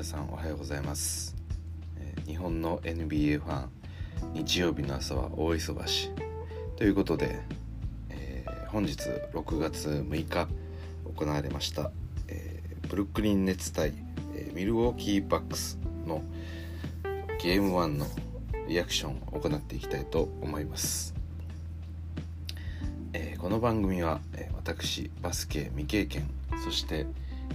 皆さんおはようございます、えー、日本の NBA ファン日曜日の朝は大忙し。ということで、えー、本日6月6日行われました、えー、ブルックリンネッツ対、えミルウォーキーバックスのゲーム1のリアクションを行っていきたいと思います、えこの番組は、え私バスケ未経験そして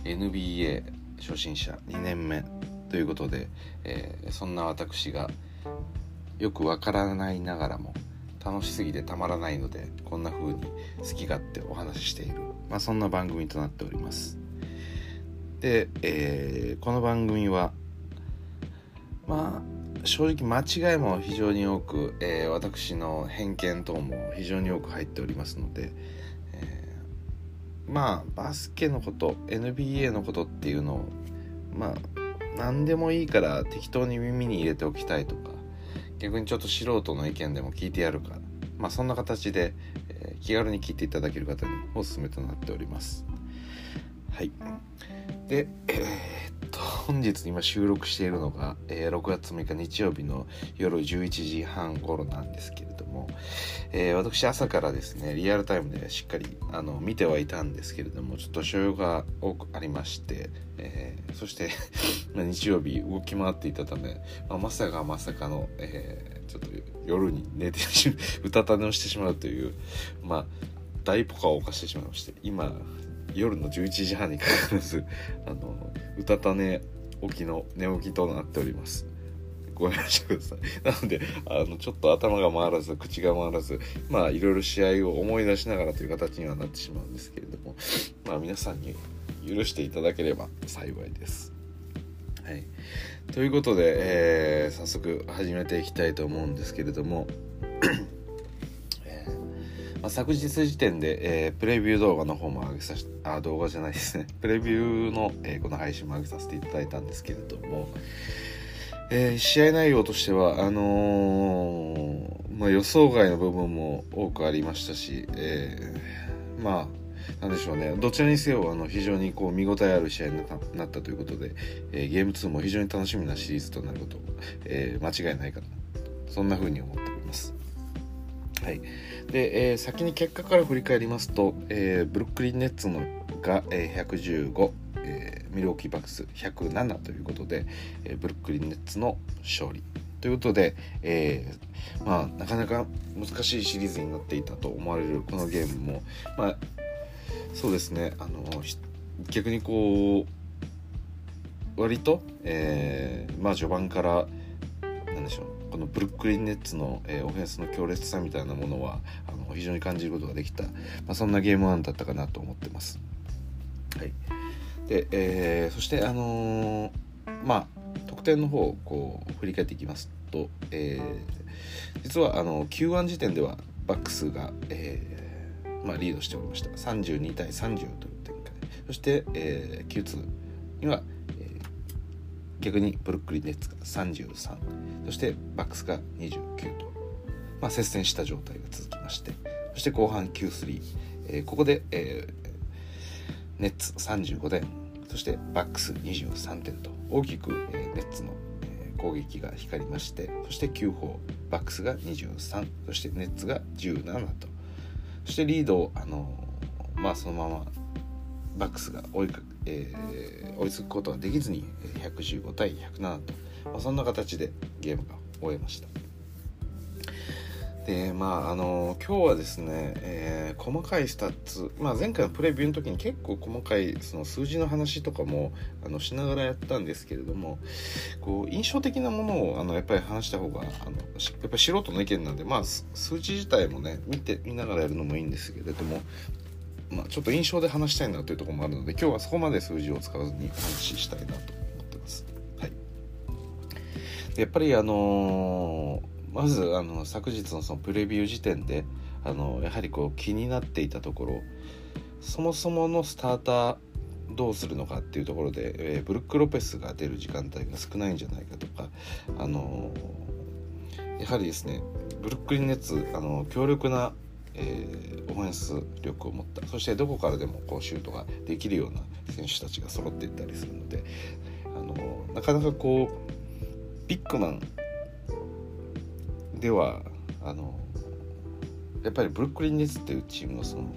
NBA 初心者2年目ということで、えー、そんな私がよくわからないながらも楽しすぎてたまらないのでこんな風に好き勝手お話ししている、まあ、そんな番組となっております。で、えー、この番組はまあ正直間違いも非常に多く、えー、私の偏見等も非常に多く入っておりますので、まあバスケのこと NBA のことっていうのをまあ何でもいいから適当に耳に入れておきたいとか逆にちょっと素人の意見でも聞いてやるかまあそんな形で、えー、気軽に聞いていただける方におすすめとなっております。はい。でえー、本日今収録しているのが、えー、6月6日日曜日の夜11時半頃なんですけれども、えー、私朝からですねリアルタイムでしっかりあの見てはいたんですけれどもちょっと所用が多くありまして、えー、そして 日曜日動き回っていたため、まあ、まさかまさかの、え、ちょっと夜に寝てうたた寝をしてしまうというまあ大ポカを犯してしまいまして今夜の11時半にかかわらずあのうたた寝起きの寝起きとなっております。ごめんなさいください。なのであのちょっと頭が回らず口が回らずまあいろいろ試合を思い出しながらという形にはなってしまうんですけれどもまあ皆さんに許していただければ幸いです。はい、ということで、えー、早速始めていきたいと思うんですけれどもまあ、昨日時点で、えー、プレビュー動画の方も上げさせあ動画じゃないですね。プレビューの、えー、この配信も上げさせていただいたんですけれども、えー、試合内容としてはあのまあ、予想外の部分も多くありましたし、えまあなんでしょうね。どちらにせよあの非常にこう見応えある試合になったということで、えゲーム2も非常に楽しみなシリーズとなること、え間違いないかなそんな風に思っております。はい。で、えー、先に結果から振り返りますと、えー、ブルックリン・ネッツのが、えー、115、えー、ミルウォーキーバックス107ということで、えー、ブルックリン・ネッツの勝利。ということで、えー、まあなかなか難しいシリーズになっていたと思われるこのゲームも。まあそうですね。あの逆にこう割と、えー、まあ序盤からなんでしょう。このブルックリン・ネッツの、えー、オフェンスの強烈さみたいなものはあの非常に感じることができた、まあ、そんなゲーム1だったかなと思ってます。はい。でえー、そしてあのー、まあ得点の方をこう振り返っていきますと、えー、実はあの Q1 時点ではバックスが、えーまあ、リードしておりました。32対30という展開。そして、えー、Q2 には逆にブルックリン・ネッツが33そしてバックスが29と、まあ、接戦した状態が続きまして。そして後半 Q3、えー、ここで、えー、ネッツ35点。そしてバックス23点と。大きく、えー、ネッツの、攻撃が光りまして。そして9砲バックスが23そしてネッツが17と。そしてリードをあのまあそのままバックスが追いかけ、えー、追いつくことができずに115対107と、まあ、そんな形でゲームが終えました。でまああの今日はですね、えー、細かいスタッツ、まあ、前回のプレビューの時に結構細かいその数字の話とかもあのしながらやったんですけれどもこう印象的なものをあのやっぱり話した方があのやっぱ素人の意見なんで、まあ、数字自体もね見て見ながらやるのもいいんですけれどもまあ、ちょっと印象で話したいなというところもあるので今日はそこまで数字を使わずに話したいなと思ってます。はい、やっぱりあのー、まずあの昨日のそのプレビュー時点であのやはりこう気になっていたところそもそものスターターどうするのかっていうところで、えー、ブルック・ロペスが出る時間帯が少ないんじゃないかとか、あのー、やはりですねブルックリン・ネッツ、あの強力なえー、オフェンス力を持った。そしてどこからでもこうシュートができるような選手たちが揃っていったりするのであのなかなかこうビッグマンではあのやっぱりブルックリン・ネッツっていうチームのその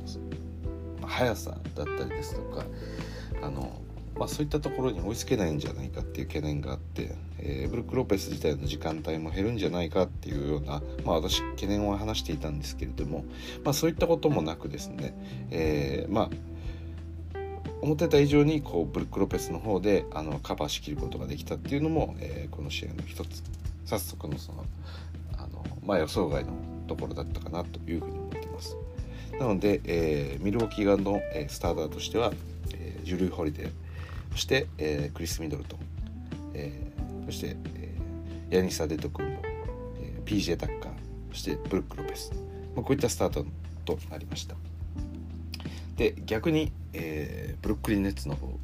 速さだったりですとかあの、まあ、そういったところに追いつけないんじゃないかっていう懸念があって、えー、ブルック・ロペス自体の時間帯も減るんじゃないかっていうような、まあ、私懸念を話していたんですけれども、まあ、そういったこともなくですね、えー、まあ思ってた以上にこうブルック・ロペスの方であのカバーしきることができたっていうのも、えー、この試合の一つ早速のそのあの、まあ、予想外のところだったかなというふうに思ってます。なので、えー、ミルウォーキー側の、えー、スターターとしては、えー、ジュルー・ホリデーそして、えー、クリス・ミドルトン、えー、そして、えー、ヤニサ・デトクンボ、えー、PJ タッカーそしてブルック・ロペス、まあ、こういったスタートとなりました。で逆に、えー、ブルックリン・ネッツの方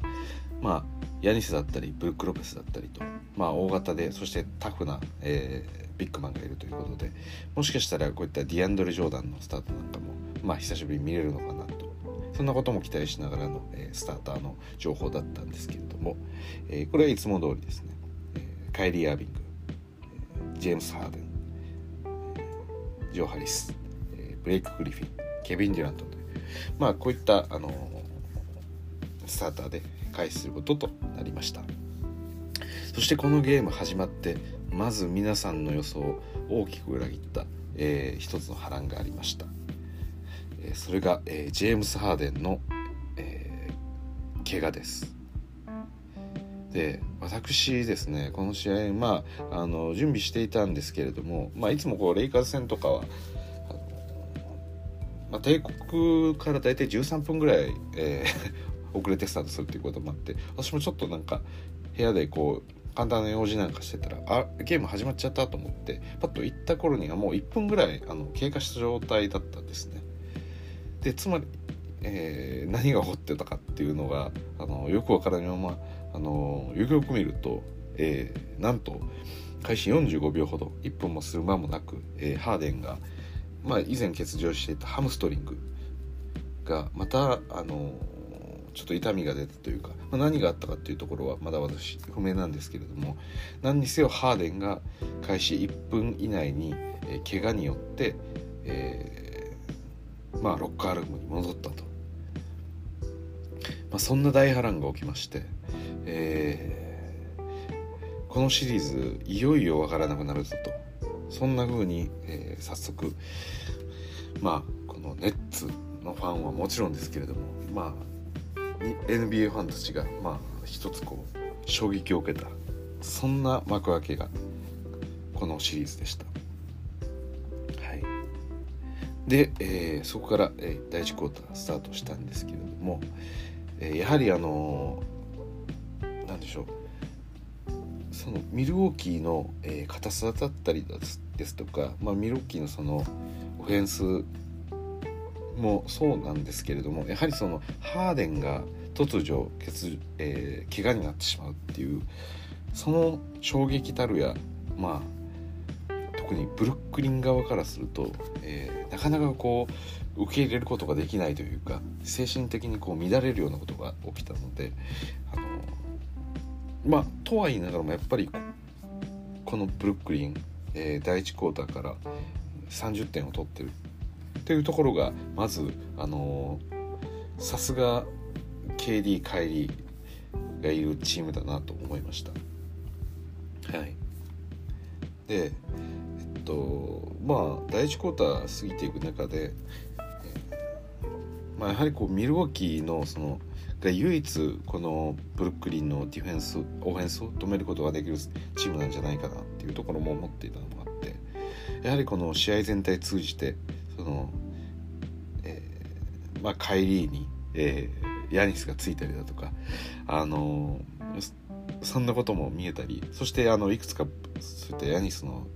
まあヤニスだったりブルック・ロペスだったりと、まあ、大型でそしてタフな、えー、ビッグマンがいるということでもしかしたらこういったディアンドレ・ジョーダンのスタートなんかも、まあ、久しぶりに見れるのかなそんなことも期待しながらの、えー、スターターの情報だったんですけれども、えー、これはいつも通りですね、えー、カイリー・アービング、え、ジェームス・ハーデン、ジョー・ハリス、えー、ブレイク・グリフィンケビン・デュラントというまあこういったあのスターターで開始することとなりました。そしてこのゲーム始まってまず皆さんの予想を大きく裏切った、えー、一つの波乱がありました、それが、えー、ジェームス・ハーデンの、えー、怪我ですで私ですねこの試合まああの準備していたんですけれども、まあ、いつもこうレイカーズ戦とかはまあ、帝国から大体13分ぐらい、えー、遅れてスタートするっていうこともあって私もちょっとなんか部屋でこう簡単な用事なんかしてたらあゲーム始まっちゃったと思ってパッと行った頃にはもう1分ぐらいあの経過した状態だったんですね。でつまり、えー、何が起こってたかっていうのがあのよくわからないままあのよくよく見ると、えー、なんと開始45秒ほど1分もする間もなく、えー、ハーデンが、まあ、以前欠場していたハムストリングがまたあのちょっと痛みが出たというか、まあ、何があったかっていうところはまだ私不明なんですけれども何にせよハーデンが開始1分以内に、えー、怪我によって、えー、まあ、ロッカールームに戻ったと、まあ、そんな大波乱が起きまして、えー、このシリーズいよいよわからなくなるぞと。そんな風に、えー、早速まあこのネッツのファンはもちろんですけれどもまあ NBA ファンたちがまあ一つこう衝撃を受けた。そんな幕開けがこのシリーズでした。で、えー、そこから、えー、第1クォータースタートしたんですけれども、えー、やはりあのー、でしょうそのミルウォーキーの、えー、硬さだったりですとか、まあ、ミルウォーキーのそのオフェンスもそうなんですけれどもやはりそのハーデンが突如欠、えー、怪我になってしまうっていうその衝撃たるやまあ特にブルックリン側からすると、えー、なかなかこう受け入れることができないというか精神的にこう乱れるようなことが起きたのであのまあとは言いながらもやっぱりこのブルックリン、えー、第1クォーターから30点を取ってるっていうところがまずあのさすが KD カイリーがいるチームだなと思いました。はい。でえっとまあ第1クォーター過ぎていく中で、まあ、やはりこうミルウォーキーのそのが唯一このブルックリンのディフェンスオフェンスを止めることができるチームなんじゃないかなっていうところも思っていたのもあってやはりこの試合全体通じてその、えー、まあ、カイリーに、えー、ヤニスがついたりだとか、あのそんなことも見えたりそしてあのいくつかそういったヤニスの、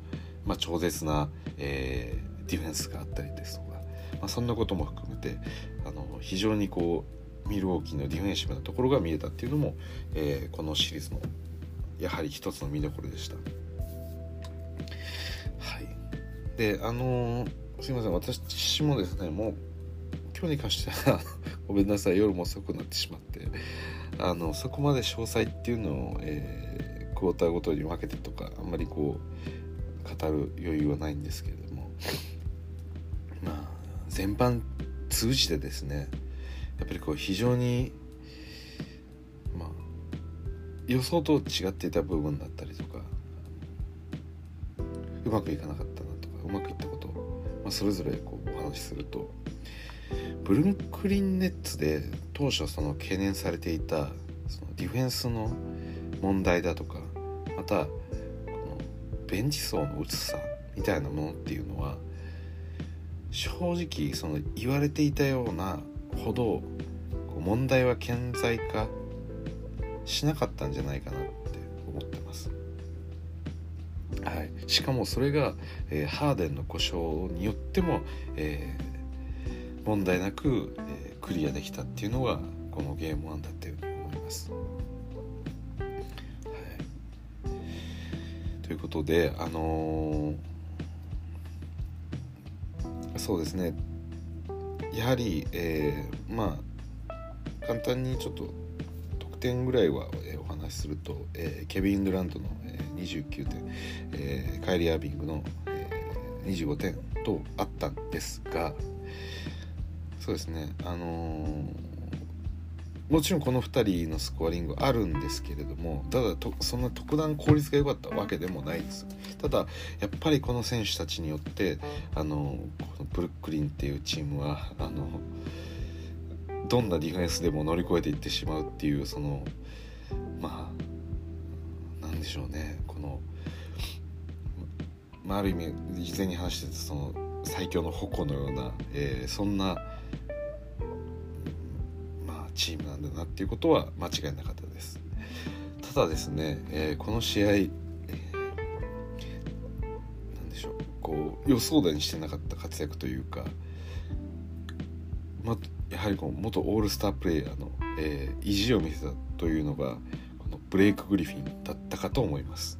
まあ、超絶な、えー、ディフェンスがあったりですとか、まあ、そんなことも含めてあの非常にこうミルウォーキーのディフェンシブなところが見えたっていうのも、えー、このシリーズのやはり一つの見どころでした。はい、であのーすいません。私もですねもう今日に関しては ごめんなさい。夜も遅くなってしまってあのそこまで詳細っていうのを、えー、クォーターごとに分けてとかあんまりこう語る余裕はないんですけれども。まあ全般通じてですねやっぱりこう非常にまあ予想と違っていた部分だったりとかうまくいかなかったなとかうまくいったことを、まあ、それぞれこうお話しするとブルックリンネッツで当初その懸念されていたそのディフェンスの問題だとかまたベンチ層の薄さみたいなものっていうのは正直その言われていたようなほど問題は顕在化しなかったんじゃないかなって思ってます。はい、しかもそれが、えー、ハーデンの故障によっても、えー、問題なく、えー、クリアできたっていうのがこのゲーム1だったように思います。ということであのそうですね。やはり、えまあ簡単にちょっと得点ぐらいは、えお話しすると、えケビン・ドラントの、え29点、えー、カイリー・アービングの、えー、25点とあったんですがそうですね。あのー、もちろんこの2人のスコアリングあるんですけれどもただとそんな特段効率が良かったわけでもないです。ただやっぱりこの選手たちによってあのこのブルックリンっていうチームはあのどんなディフェンスでも乗り越えていってしまうっていうそのまあなんでしょうね。このまあ、ある意味事前に話してたその最強の矛のような、えー、そんな、チームなっていうことは間違いなかったです。ただですね、えー、この試合、えー、なんでしょうこう予想だにしてなかった活躍というか、ま、やはりこう元オールスタープレーヤーの、えー、意地を見せたというのがこのブレイク・グリフィンだったかと思います。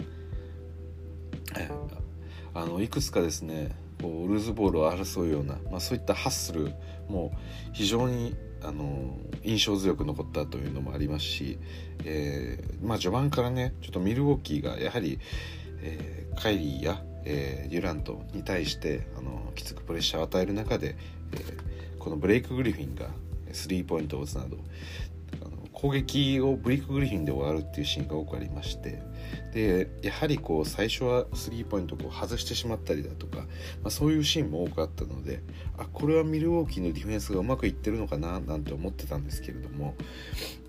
えーあのいくつかですねこうルーズボールを争うような、まあ、そういったハッスルも非常にあの印象強く残ったというのもありますし、えー、まあ、序盤からねちょっとミルウォーキーがやはり、えー、カイリーや、え、デュラントに対してあのきつくプレッシャーを与える中で、えこのブレイク・グリフィンがスリーポイントを打つなど攻撃をブレイク・グリフィンで終わるっていうシーンが多くありましてでやはりこう最初はスリーポイントこう外してしまったりだとか、まあ、そういうシーンも多くあったのであこれはミルウォーキーのディフェンスがうまくいってるのかななんて思ってたんですけれども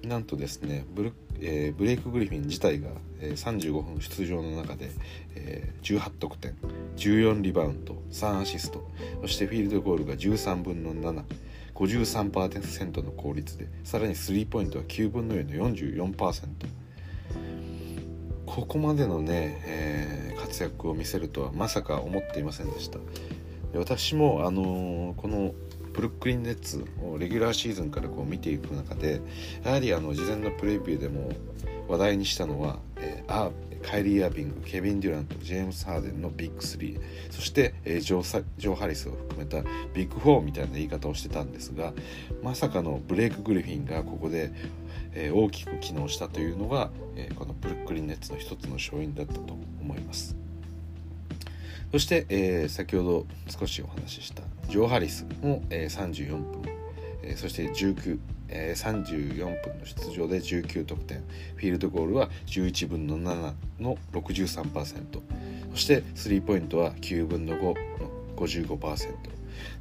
なんとですねブル、えー、ブレイク・グリフィン自体が、えー、35分出場の中で、えー、18得点14リバウンド3アシストそしてフィールドゴールが13分の7 53%の効率でさらにスリーポイントは9分の4の44%ここまでのね、えー、活躍を見せるとはまさか思っていませんでした。私も、あのー、このブルックリン・ネッツをレギュラーシーズンからこう見ていく中でやはりあの事前のプレビューでも話題にしたのは、えー、あカイリー・アービングケビン・デュラントジェームス・ハーデンのビッグ3そして、えー、ジョージョー・ハリスを含めたビッグ4みたいな言い方をしてたんですがまさかのブレイク・グリフィンがここで、えー、大きく機能したというのが、えー、このブルックリン・ネッツの一つの勝因だったと思います。そして、えー、先ほど少しお話ししたジョー・ハリスも、えー、34分、えー、そして19えー、34分の出場で19得点。フィールドゴールは11分の7の63%そしてスリーポイントは9分の5の55%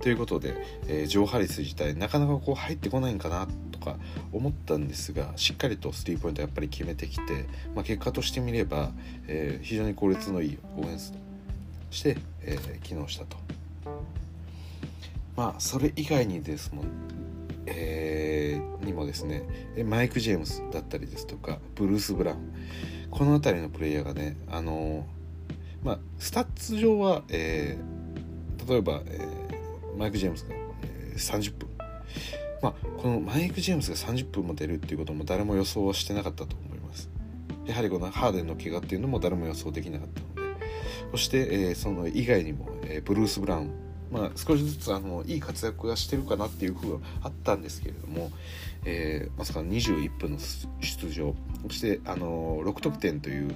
ということで、えー、ジョー・ハリス自体なかなかこう入ってこないんかなか思ったんですがしっかりとスリーポイントやっぱり決めてきて、まあ、結果としてみれば、えー、非常に効率のいいオフェンスとして、えー、機能したと。まあそれ以外にですもんえー、にもですねマイク・ジェームスだったりですとかブルース・ブラウンこの辺りのプレイヤーがねあのまあスタッツ上は、えー、例えば、えー、マイク・ジェームスが、えー、30分まあこのマイク・ジェームスが30分も出るっていうことも誰も予想はしてなかったと思います。やはりこのハーデンの怪我っていうのも誰も予想できなかったのでそして、えー、その以外にも、えー、ブルース・ブラウン。まあ、少しずつあのいい活躍がしてるかなっていう風はあったんですけれども、えー、まさか21分の出場。そしてあの6得点という、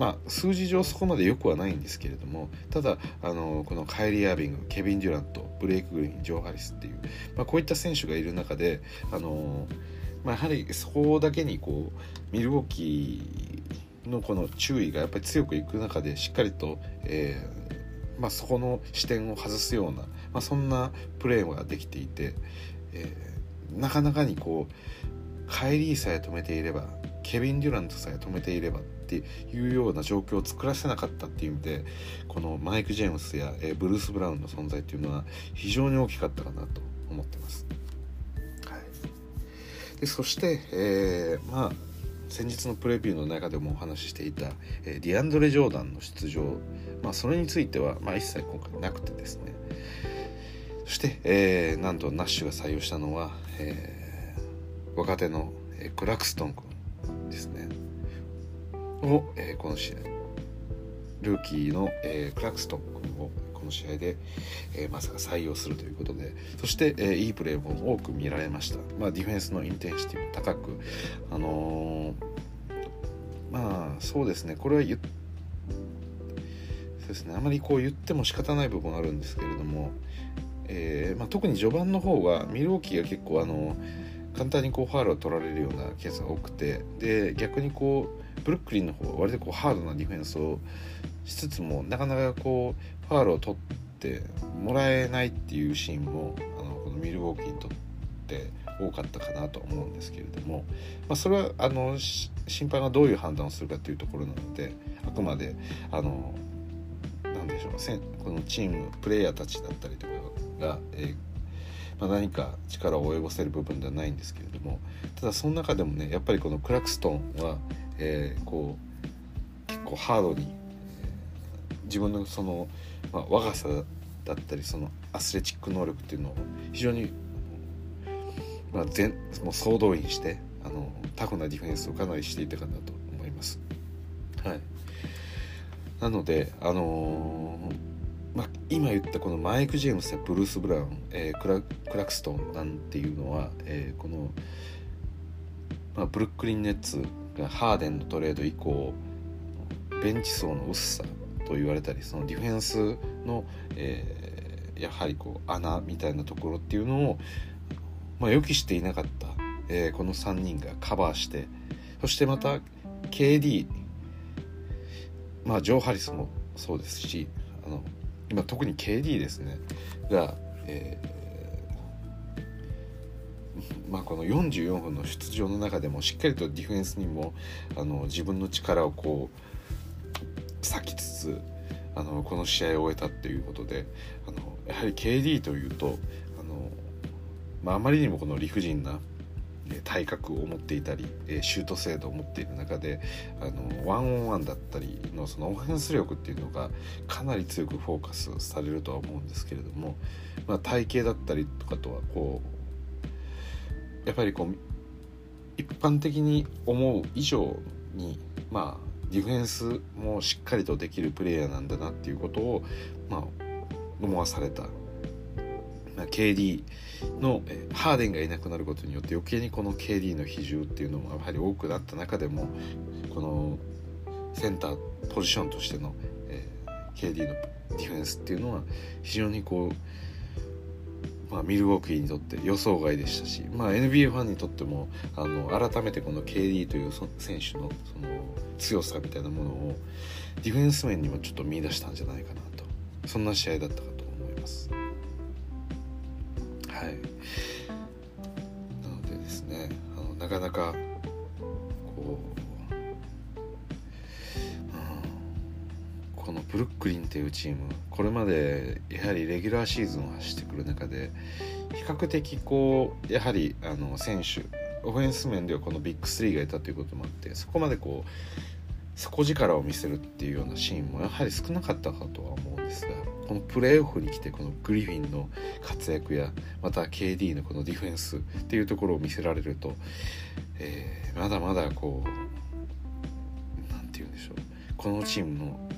まあ数字上そこまで良くはないんですけれどもただあのこのカイリー・アービングケビン・デュラントブレイク・グリーンジョー・ハリスっていう、まあ、こういった選手がいる中であの、まあ、やはりそこだけにこうミルウォーキーのこの注意がやっぱり強くいく中でしっかりと、えーまあ、そこの視点を外すような、まあ、そんなプレーができていて、えー、なかなかにこうカイリーさえ止めていればケビン・デュラントさえ止めていればっていうような状況を作らせなかったっていう意味でこのマイク・ジェームスや、えー、ブルース・ブラウンの存在っていうのは非常に大きかったかなと思ってます。はい、でそして、えー、まあ先日のプレビューの中でもお話ししていた、えー、ディアンドレ・ジョーダンの出場、まあ、それについては、まあ、一切今回なくてですね。そして、えー、なんとナッシュが採用したのは、えー、若手の、えー、クラクストン君ですね。を、えー、この試合ルーキーの、えー、クラクストン君をこの試合で、えー、まさか採用するということでそして、えー、いいプレーも多く見られました、まあ、ディフェンスのインテンシティも高くあのー、まあそうですね。これは言そうですね。あまりこう言っても仕方ない部分あるんですけれども、えーまあ、特に序盤の方はミルウォーキーが結構あの簡単にこうファールを取られるようなケースが多くてで逆にこうブルックリンの方は割とこうハードなディフェンスをしつつもなかなかこうファールを取ってもらえないっていうシーンもあのこのミルウォーキーにとって多かったかなと思うんですけれども、まあ、それはあの審判がどういう判断をするかというところなのであくまであのなんでしょうこのチームプレイヤーたちだったりとかが、えーまあ、何か力を及ぼせる部分ではないんですけれどもただその中でもねやっぱりこのクラクストンは、えー、こう結構ハードに自分のその、まあ、若さだったりそのアスレチック能力っていうのを非常に、まあ、全もう総動員してあのタフなディフェンスをかなりしていたかなと思います。はい、なので、あのー、まあ、今言ったこのマイク・ジェームスやブルース・ブラウン、えー、クラクラクストンなんていうのは、えー、この、まあ、ブルックリン・ネッツハーデンのトレード以降ベンチ層の薄さと言われたりそのディフェンスの、えー、やはりこう穴みたいなところっていうのを、まあ、予期していなかった、えー、この3人がカバーしてそしてまた KD まあジョー・ハリスもそうですしあの今特に KD ですねが、えー、まあ、この44分の出場の中でもしっかりとディフェンスにもあの自分の力をこう割きつつあのこの試合を終えたっていうことであのやはり KD というとあの、まあ、あまりにもこの理不尽な体格を持っていたりシュート精度を持っている中であのワンオンワンだったりのそのオフェンス力っていうのがかなり強くフォーカスされるとは思うんですけれども、まあ、体型だったりとかとはこうやっぱりこう一般的に思う以上にまあディフェンスもしっかりとできるプレイヤーなんだなっていうことを、まあ、思わされた、まあ、KD のえハーデンがいなくなることによって余計にこの KD の比重っていうのもやはり多くなった中でもこのセンターポジションとしての、えー、KD のディフェンスっていうのは非常にこうまあ、ミルウォーキーにとって予想外でしたし、まあ、NBA ファンにとってもあの改めてこの KD という選手のその強さみたいなものをディフェンス面にもちょっと見出したんじゃないかなとそんな試合だったかと思います。はい、なのでですねあのなかなかこのブルックリンっていうチームこれまでやはりレギュラーシーズンを走ってくる中で比較的こうやはりあの選手オフェンス面ではこのビッグ3がいたということもあってそこまでこう底力を見せるっていうようなシーンもやはり少なかったかとは思うんですがこのプレーオフに来てこのグリフィンの活躍やまた KD のこのディフェンスっていうところを見せられると、えー、まだまだこう何て言うんでしょうこのチームの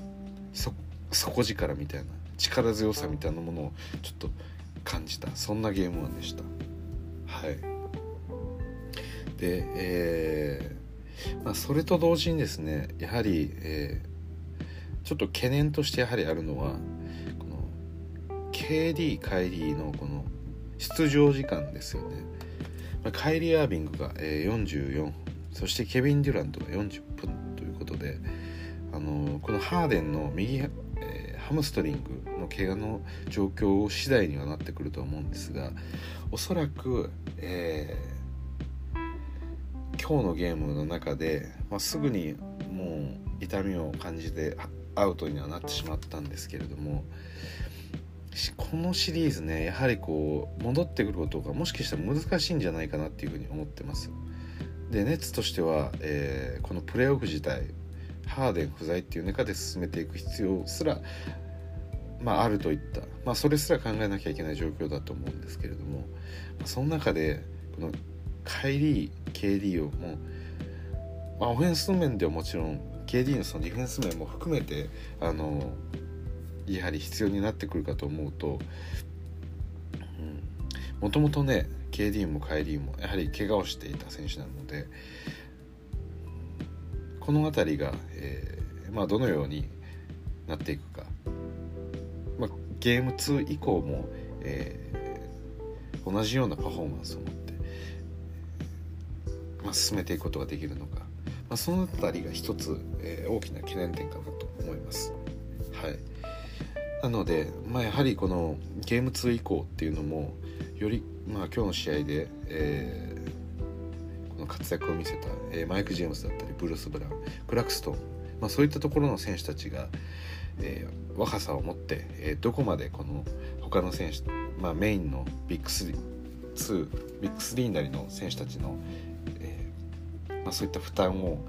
底力みたいな力強さみたいなものをちょっと感じた。そんなゲームンでした。はい。でえー、まあ、それと同時にですねやはり、えー、ちょっと懸念としてやはりあるのはこの KD カイリーのこの出場時間ですよね、まあ、カイリー・アービングが、えー、44分そしてケビン・デュラントが40分ということであのこのハーデンの右、えー、ハムストリングの怪我の状況次第にはなってくると思うんですがおそらく、えー、今日のゲームの中で、まあ、すぐにもう痛みを感じてアウトにはなってしまったんですけれどもこのシリーズねやはりこう戻ってくることがもしかしたら難しいんじゃないかなっていうふうに思ってます。でネッツとしては、えー、このプレーオフ自体ハーデン不在っていう中で進めていく必要すら、まあ、あるといった、まあ、それすら考えなきゃいけない状況だと思うんですけれども、その中でこのカイリー KD をもう、まあ、オフェンス面ではもちろん KD のそのディフェンス面も含めてあのやはり必要になってくるかと思うともともとね KD もカイリーもやはり怪我をしていた選手なのでこの辺りが、えー、まあ、どのようになっていくか、まあ、ゲーム2以降も、えー、同じようなパフォーマンスを持って、まあ、進めていくことができるのか、まあ、その辺りが一つ、えー、大きな懸念点かなと思います。はい。なので、まあ、やはりこのゲーム2以降っていうのもより、まあ、今日の試合で、えー、の活躍を見せた、えー、マイク・ジェームスだったりブルース・ブラウンクラクストン、まあ、そういったところの選手たちが、えー、若さを持って、えどこまでこの他の選手、まあ、メインのビッグ3ビッグ3なりの選手たちの、えまあ、そういった負担を、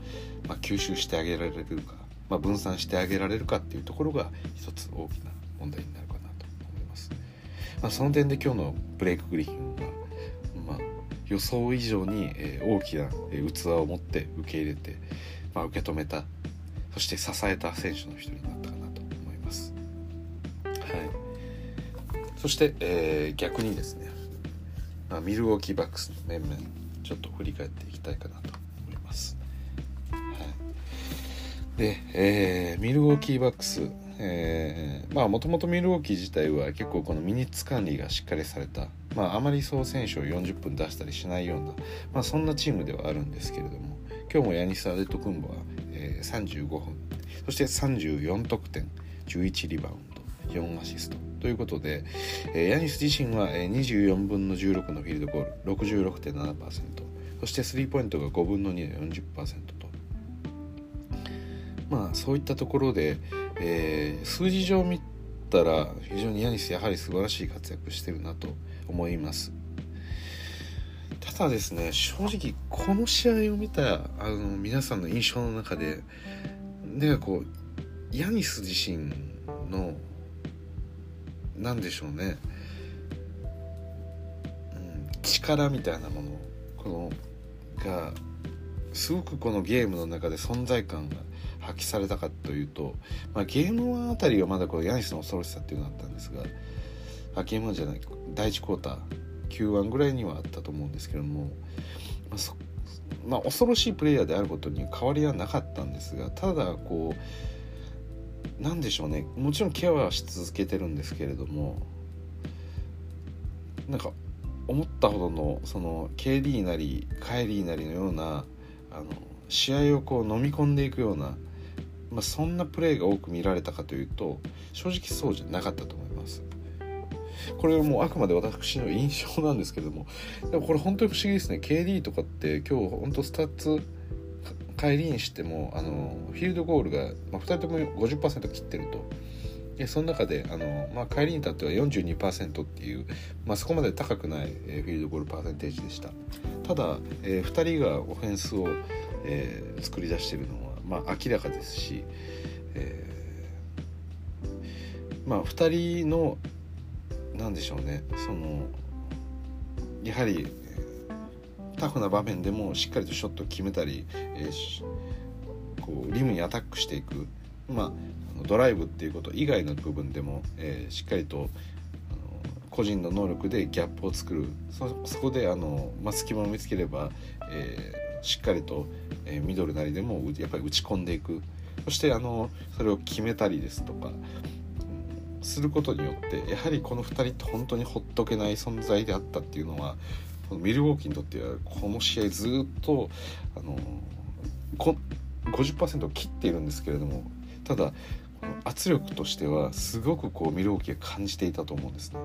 まあ、吸収してあげられるか、まあ、分散してあげられるかっていうところが一つ大きな問題になるかなと思います。まあ、その点で今日のブレイク・グリフィンは、予想以上に、え大きな、器を持って受け入れて、まあ、受け止めたそして支えた選手の一人になったかなと思います。はい、そして、えー、逆にですね、まあ、ミルウォーキーバックスの面々ちょっと振り返っていきたいかなと思います。はい、で、えー、ミルウォーキーバックスえー、まあもともとミルウォーキー自体は結構このミニッツ管理がしっかりされた、まあ、あまりそう選手を40分出したりしないような、まあ、そんなチームではあるんですけれども今日もヤニス・アデトクンボは、えー、35分そして34得点11リバウンド4アシストということで、えー、ヤニス自身は24分の16のフィールドゴール66.7%そしてスリーポイントが5分の2で40%と。まあそういったところで、えー、数字上見たら非常にヤニスやはり素晴らしい活躍してるなと思います。ただですね正直この試合を見たあの皆さんの印象の中ででこうヤニス自身の何でしょうね、うん、力みたいなもの。このがすごくこのゲームの中で存在感が発揮されたかというと、まあ、ゲーム1あたりはまだこのヤニスの恐ろしさっていうのがあったんですがあゲーム1じゃない第1クォーター9-1ぐらいにはあったと思うんですけども、まあそまあ、恐ろしいプレイヤーであることに変わりはなかったんですがただこうなんでしょうねもちろんケアはし続けてるんですけれどもなんか思ったほどのその KD なりカイリーなりのようなあの試合をこう飲み込んでいくようなまあ、そんなプレーが多く見られたかというと正直そうじゃなかったと思います。これはもうあくまで私の印象なんですけどもでもこれ本当に不思議ですね。KD とかって今日本当スタッツカイリーにしてもあのフィールドゴールが、まあ、2人とも50%切ってると。でその中であの、まあ、カイリーに至っては42%っていう、まあ、そこまで高くない、えフィールドゴールパーセンテージでした。ただ、えー、2人がオフェンスを、えー、作り出してるのはまあ、明らかですし、えー、まあ2人の何でしょうねそのやはりタフな場面でもしっかりとショットを決めたり、えー、こうリムにアタックしていくまあドライブっていうこと以外の部分でも、えー、しっかりと個人の能力でギャップを作る。そこであの、まあ、隙間を見つければ、えー、しっかりと、え、ミドルなりでもやっぱり打ち込んでいくそしてあのそれを決めたりですとか、うん、することによってやはりこの2人って本当にほっとけない存在であったっていうのはこのミルウォーキーにとってはこの試合ずっとあの50%を切っているんですけれどもただ圧力としてはすごくこうミルウォーキーが感じていたと思うんですね。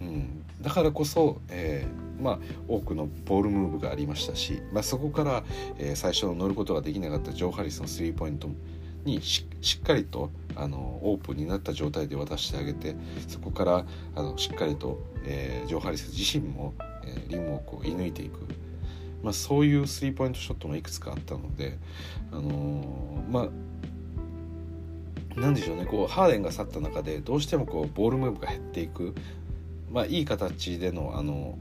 うん、だからこそ、えー、まあ、多くのボールムーブがありましたし、まあ、そこから、えー、最初乗ることができなかったジョー・ハリスのスリーポイントにしっかりとあのオープンになった状態で渡してあげてそこからあのしっかりと、えー、ジョー・ハリス自身も、えー、リムをこう射抜いていく、まあ、そういうスリーポイントショットもいくつかあったので、あのー、まあなんでしょうね。こうハーデンが去った中でどうしてもこうボールムーブが減っていく。まあ、いい形でのあの、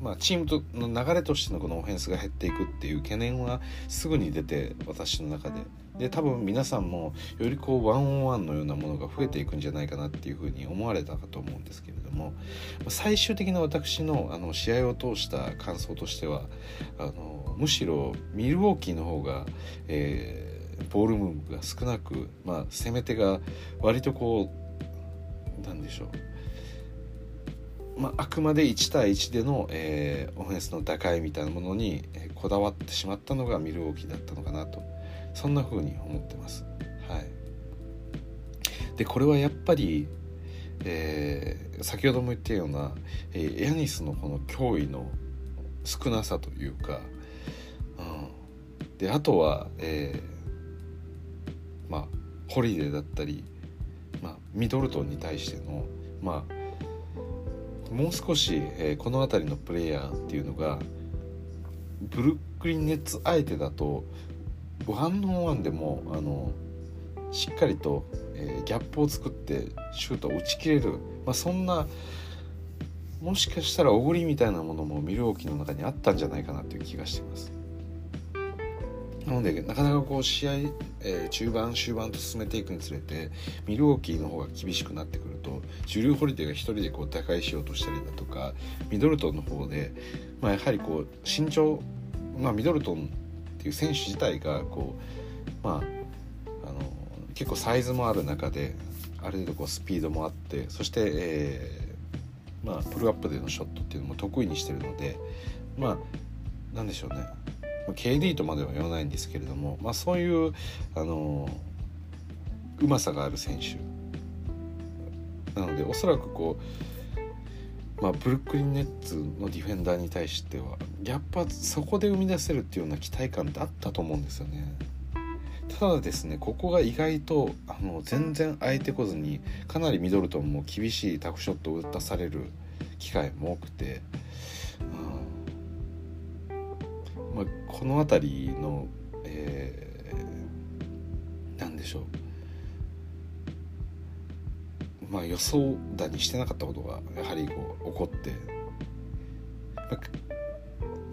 まあ、チームとの流れとしてのこのオフェンスが減っていくっていう懸念はすぐに出て私の中で。で多分皆さんもよりこうワンオンワンのようなものが増えていくんじゃないかなっていうふうに思われたかと思うんですけれども最終的な私のあの試合を通した感想としてはあのむしろミルウォーキーの方が、えー、ボールムーブが少なく、まあ、攻め手が割とこうなんでしょうまあ、あくまで1対1での、えー、オフェンスの打開みたいなものに、えー、こだわってしまったのがミルウォーキーだったのかなとそんな風に思ってます。はい、でこれはやっぱり、えー、先ほども言ったような、えー、ヤニスのこの脅威の少なさというか、うん、であとは、えー、まあホリデーだったり、まあ、ミドルトンに対してのまあもう少し、えー、この辺りのプレイヤーっていうのがブルックリンネッツ相手だとワンオンワンでもあのしっかりと、えー、ギャップを作ってシュートを打ち切れる、まあ、そんなもしかしたらおごりみたいなものもミルウォーキーの中にあったんじゃないかなという気がしています。なのでなかなかこう試合、えー、中盤終盤と進めていくにつれてミルウォーキーの方が厳しくなってくるとジュリュー・ホリデーが1人でこう打開しようとしたりだとかミドルトンの方で、まあ、やはりこう身長、まあ、ミドルトンっていう選手自体がこうまああの結構サイズもある中である程度こうスピードもあってそして、えー、まあ、プルアップでのショットっていうのも得意にしてるのでまあなんでしょうね。ま KD とまでは言わないんですけれども、まあ、そういうあのうまさがある選手なのでおそらくこう、まあ、ブルックリン・ネッツのディフェンダーに対してはやっぱそこで生み出せるっていうような期待感ってあったと思うんですよね。ただですねここが意外とあの全然相手こずにかなりミドルトンも厳しいタフショットを打たされる機会も多くて、うんまあ、この辺りの、えー、何でしょう。まあ、予想だにしてなかったことがやはりこう起こって、まあ、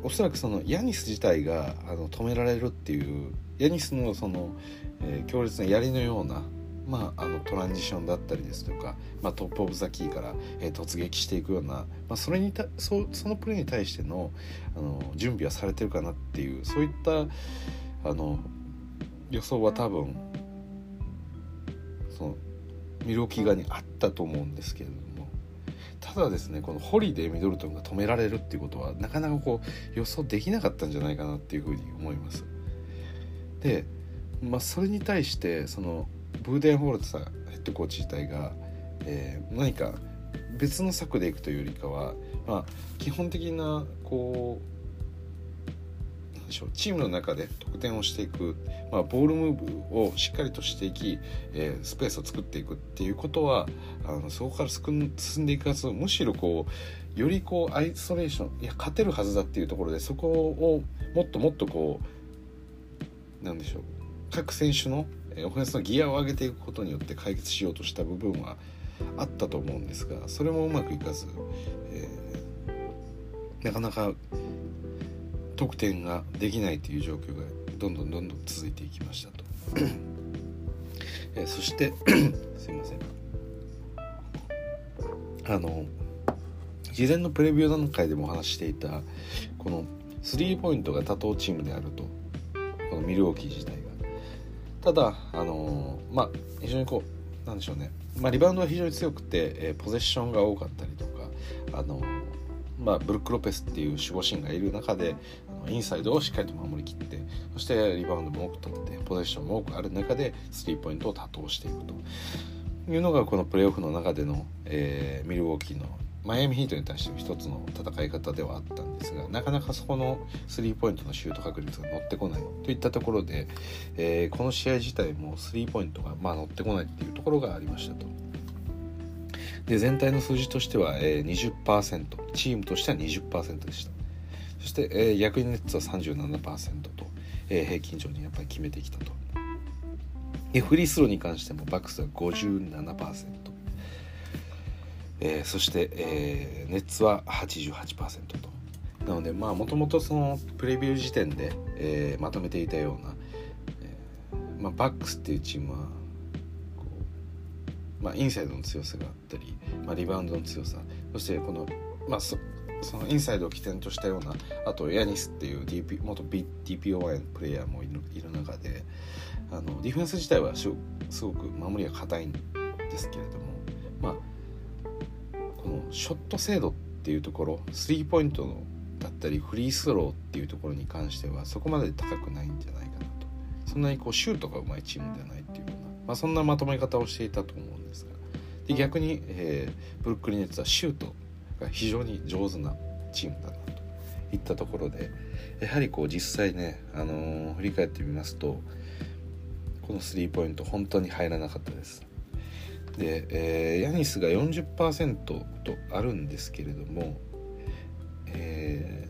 おそらくそのヤニス自体があの止められるっていうヤニスのその、えー、強烈な槍のような、まあ、あのトランジションだったりですとか、まあ、トップ・オブ・ザ・キーから、えー、突撃していくような、まあ、それにたそそのプレーに対してのあの準備はされてるかなっていうそういったあの予想は多分そのミルキー側にあったと思うんですけれどもただですねこのホリデーミドルトンが止められるっていうことはなかなかこう予想できなかったんじゃないかなっていうふうに思います。で、まあ、それに対してそのブーデンホールトさんヘッドコーチ自体が、えー、何か別の策でいくというよりかは、まあ、基本的なこうでしょうチームの中で得点をしていく、まあ、ボールムーブをしっかりとしていき、えー、スペースを作っていくっていうことはあのそこから進んでいかず。むしろこうよりこうアイソレーションいや勝てるはずだっていうところでそこをもっともっとこうなんでしょう各選手のオフェンスのギアを上げていくことによって解決しようとした部分はあったと思うんですがそれもうまくいかず、えー、なかなか得点ができないという状況がどんどんどんどん続いていきましたと。えー、そして すいませんあの事前のプレビュー段階でもお話していたこのスリーポイントが多頭チームであるとこのミルウォーキー自体がただあのまあ非常にこうなんでしょうね、まあ、リバウンドは非常に強くて、えー、ポゼッションが多かったりとかあのまあ、ブルック・ロペスっていう守護神がいる中でインサイドをしっかりと守りきってそしてリバウンドも多く取ってポゼッションも多くある中でスリーポイントを多投していくというのがこのプレーオフの中での、えー、ミルウォーキーのマイアミヒートに対しての一つの戦い方ではあったんですがなかなかそこのスリーポイントのシュート確率が乗ってこないといったところで、えー、この試合自体もスリーポイントがまあ乗ってこないっていうところがありましたと。で全体の数字としては、えー、20%チームとしては20%でした。そして、えー、逆にネッツは37%と、えー、平均上にやっぱり決めてきたと。でフリースローに関してもバックスは57%えー、そして、えー、ネッツは88%と。なのでまあもともとそのプレビュー時点で、えー、まとめていたような、えーまあ、バックスっていうチームは、まあ、インサイドの強さがあったり、まあ、リバウンドの強さそしてこの、まあ、そそのインサイドを起点としたようなあとヤニスっていう DP 元 DPOY のプレイヤーもいるいる中であのディフェンス自体はすごく守りが硬いんですけれどもまあこのショット精度っていうところスリーポイントのだったりフリースローっていうところに関してはそこまで高くないんじゃないかなと。そんなにこうシュートがうまいチームではないっていうような、まあ、そんなまとめ方をしていたと思うんですが。で逆に、えー、ブルックリン・ネッツはシュートが非常に上手なチームだなといったところでやはりこう実際ね、あのー、振り返ってみますとこのスリーポイント本当に入らなかったですで、えー、ヤニスが40%とあるんですけれども、え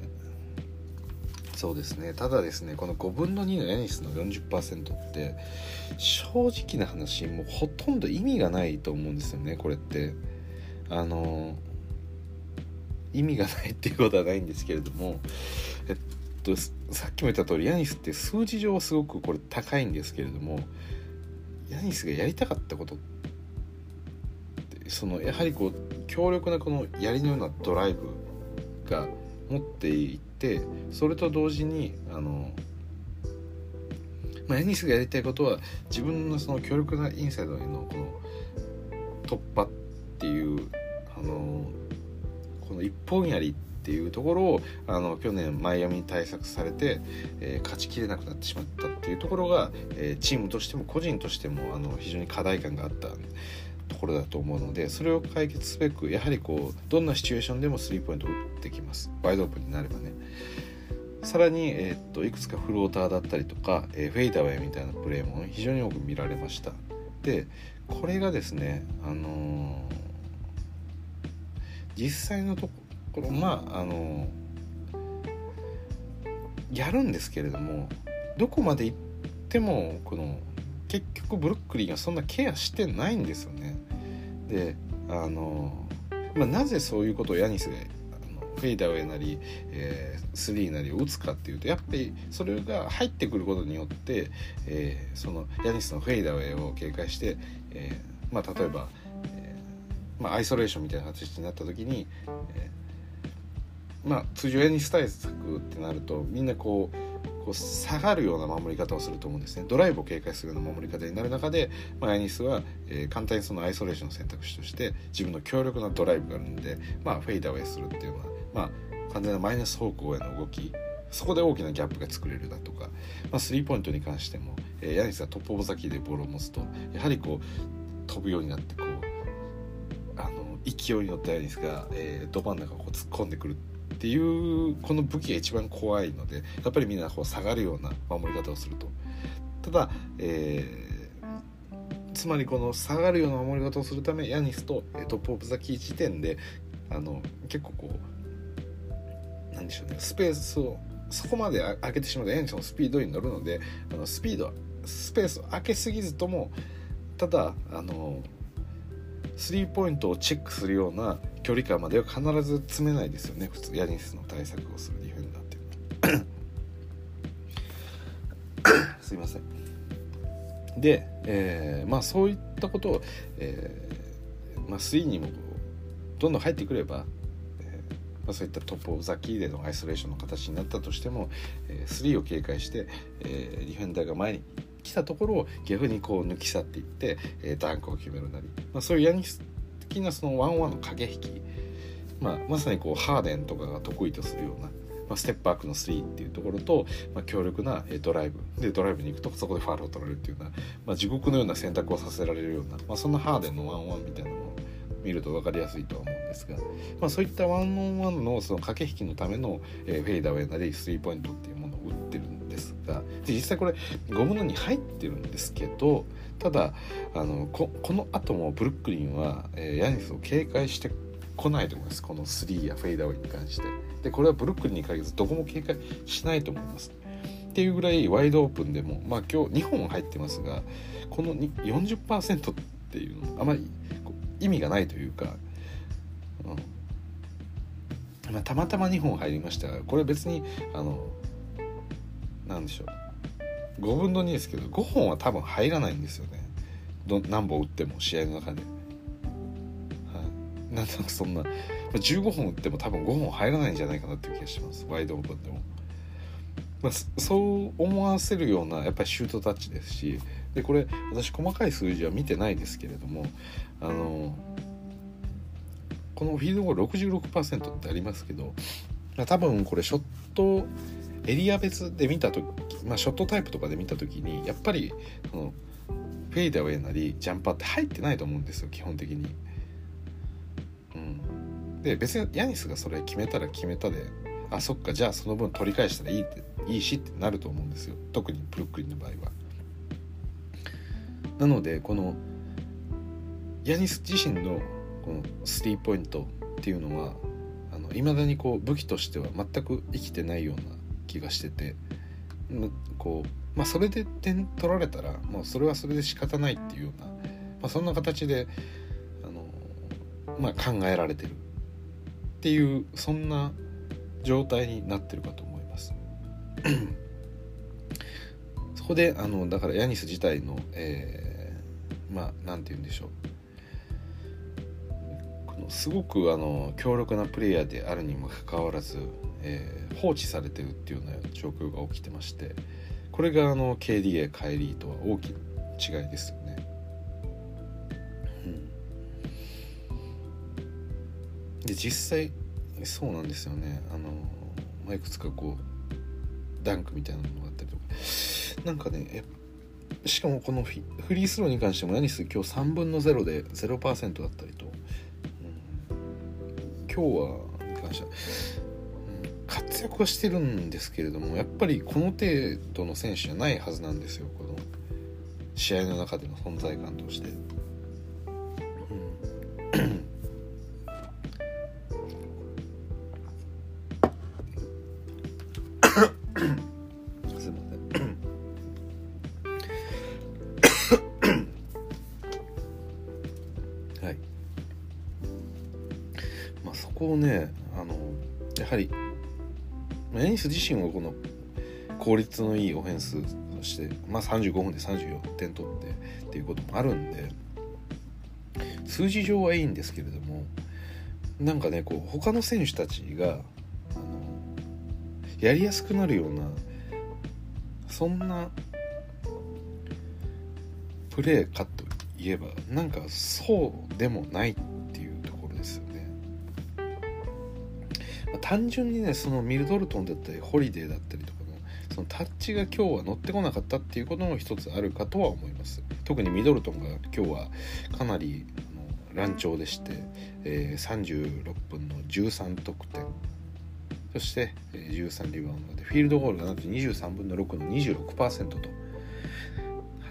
ー、そうですね。ただですねこの5分の2のヤニスの40%って正直な話もうほとんど意味がないと思うんですよねこれって。あの意味がないっていうことはないんですけれどもえっとさっきも言った通りヤニスって数字上はすごくこれ高いんですけれどもヤニスがやりたかったことってそのやはりこう強力なこの槍のようなドライブが持っていてそれと同時にあの、まあ、ヤニスがやりたいことは自分のその強力なインサイドへのこの突破っていうあのこの一本槍っていうところをあの去年マイアミに対策されて、えー、勝ちきれなくなってしまったっていうところが、えー、チームとしても個人としてもあの非常に課題感があった。ところだと思うのでそれを解決すべくやはりこうどんなシチュエーションでもスリーポイントを打ってきます。ワイドオープンになればね。さらに、えー、っといくつかフローターだったりとか、えー、フェイダーウェイみたいなプレーも非常に多く見られました。でこれがですねあのー、実際のところまああのやるんですけれどもどこまで行ってもこの結局ブルックリンがそんなケアしてないんですよね。であの、まあ、なぜそういうことをヤニスがフェイダーウェイなり、えー、スリーなりを打つかっていうとやっぱりそれが入ってくることによって、えー、そのヤニスのフェイダーウェイを警戒して、えーまあ、例えば、えまあ、アイソレーションみたいな形になった時に、えまあ通常ヤニス対策ってなるとみんなこうこう下がるような守り方をすると思うんですね。ドライブを警戒するような守り方になる中で、まあ、ヤニスは、えー、簡単にそのアイソレーションの選択肢として自分の強力なドライブがあるんで、まあ、フェイダーウェイするっていうのは、まあ、完全なマイナス方向への動きそこで大きなギャップが作れるだとか、まあ、スリーポイントに関しても、えー、ヤニスがトップオブザキーでボールを持つとやはりこう飛ぶようになってこうあの勢いに乗ったヤニスが、えー、ど真ん中をこう突っ込んでくるっていうこの武器が一番怖いのでやっぱりみんなこう下がるような守り方をすると。ただ、えー、つまりこの下がるような守り方をするためヤニスとトップオブザキー時点であの結構こうなんでしょうねスペースをそこまで開けてしまうとヤニスのスピードに乗るのであのスピードスペースを開けすぎずともただあのスリーポイントをチェックするような距離感までは必ず詰めないですよね。普通ヤニスの対策をするディフェンダーって すいません。で、えー、まあそういったことを、えーまあ、3にもどんどん入ってくれば、えま、そういったトップ・オブ・ザ・キーでのアイソレーションの形になったとしても、えー、3を警戒して、えー、ディフェンダーが前に来たところを逆にこう抜き去っていって、えー、ダンクを決めるなり、まあ、そういうヤニス的なそのワンワンの駆け引き、まあ、まさにこうハーデンとかが得意とするようなまあ、ステップバックの3っていうところと、まあ、強力なドライブ。でドライブに行くとそこでファールを取られるっていうような、まあ、地獄のような選択をさせられるような、まあ、そんなハーデンのワンワンみたいなのを見ると分かりやすいとは思うんですが、まあ、そういったワンオンワンのその駆け引きのための、えー、フェイダーウェイなりスリーポイントっていうものですが実際これ5分の2入ってるんですけどただあのここの後もブルックリンは、えー、ヤニスを警戒してこないと思います。この3やフェイダーウェイに関して。でこれはブルックリンに限らずどこも警戒しないと思います。っていうぐらいワイドオープンでもまあ今日2本入ってますがこの40%っていうのあまり意味がないというか、うん。まあ、たまたま2本入りましたがこれ別にあのなんでしょう。5分の2ですけど5本は多分入らないんですよね。ど何本打っても試合の中で。はい。なんとなくそんな。15本打っても多分5本入らないんじゃないかなっていう気がします。ワイドオープンでも、まあ、そう思わせるようなやっぱりシュートタッチですし。でこれ私細かい数字は見てないですけれどもあのこのフィードゴール66%ってありますけど多分これショットエリア別で見た時、まあ、ショットタイプとかで見た時にやっぱりそのフェイダーウェイなりジャンパーって入ってないと思うんですよ基本的に。うんで別にヤニスがそれ決めたら決めたであそっかじゃあその分取り返したらいいっていいしってなると思うんですよ特にブルックリンの場合は。なのでこのヤニス自身のこのスリーポイントっていうのはあのだにこう武器としては全く生きてないような気がしててこう、まあ、それで点取られたらもうそれはそれで仕方ないっていうような、まあ、そんな形であの、まあ、考えられてる。っていうそんな状態になってるかと思います。そこであのだからヤニス自体の、えー、まあ何て言うんでしょう。このすごくあの強力なプレイヤーであるにもかかわらず、えー、放置されてるっていうような状況が起きてましてこれがあの KDA カイリーとは大きな違いですよね。うんで実際そうなんですよね。あの、まあ、いくつかこうダンクみたいなものがあったりとか。なんかねしかもこのフリースローに関してもヤニス今日3分の0で0%だったりと、うん、今日はに関しては、活躍はしてるんですけれどもやっぱりこの程度の選手じゃないはずなんですよこの試合の中での存在感として。率のいいオフェンスとして、まあ、35分で34点取ってっていうこともあるんで数字上はいいんですけれどもなんかねこう他の選手たちがあのやりやすくなるようなそんなプレーかといえばなんかそうでもないっていうところですよね。単純にねそのミルドルトンだったりホリデーだったりとそのタッチが今日は乗ってこなかったっていうことも一つあるかとは思います。特にミドルトンが今日はかなり乱調でして、えー、36分の13得点。そして、えー、13リバウンドでフィールドゴールがなんと23分の6の26%と、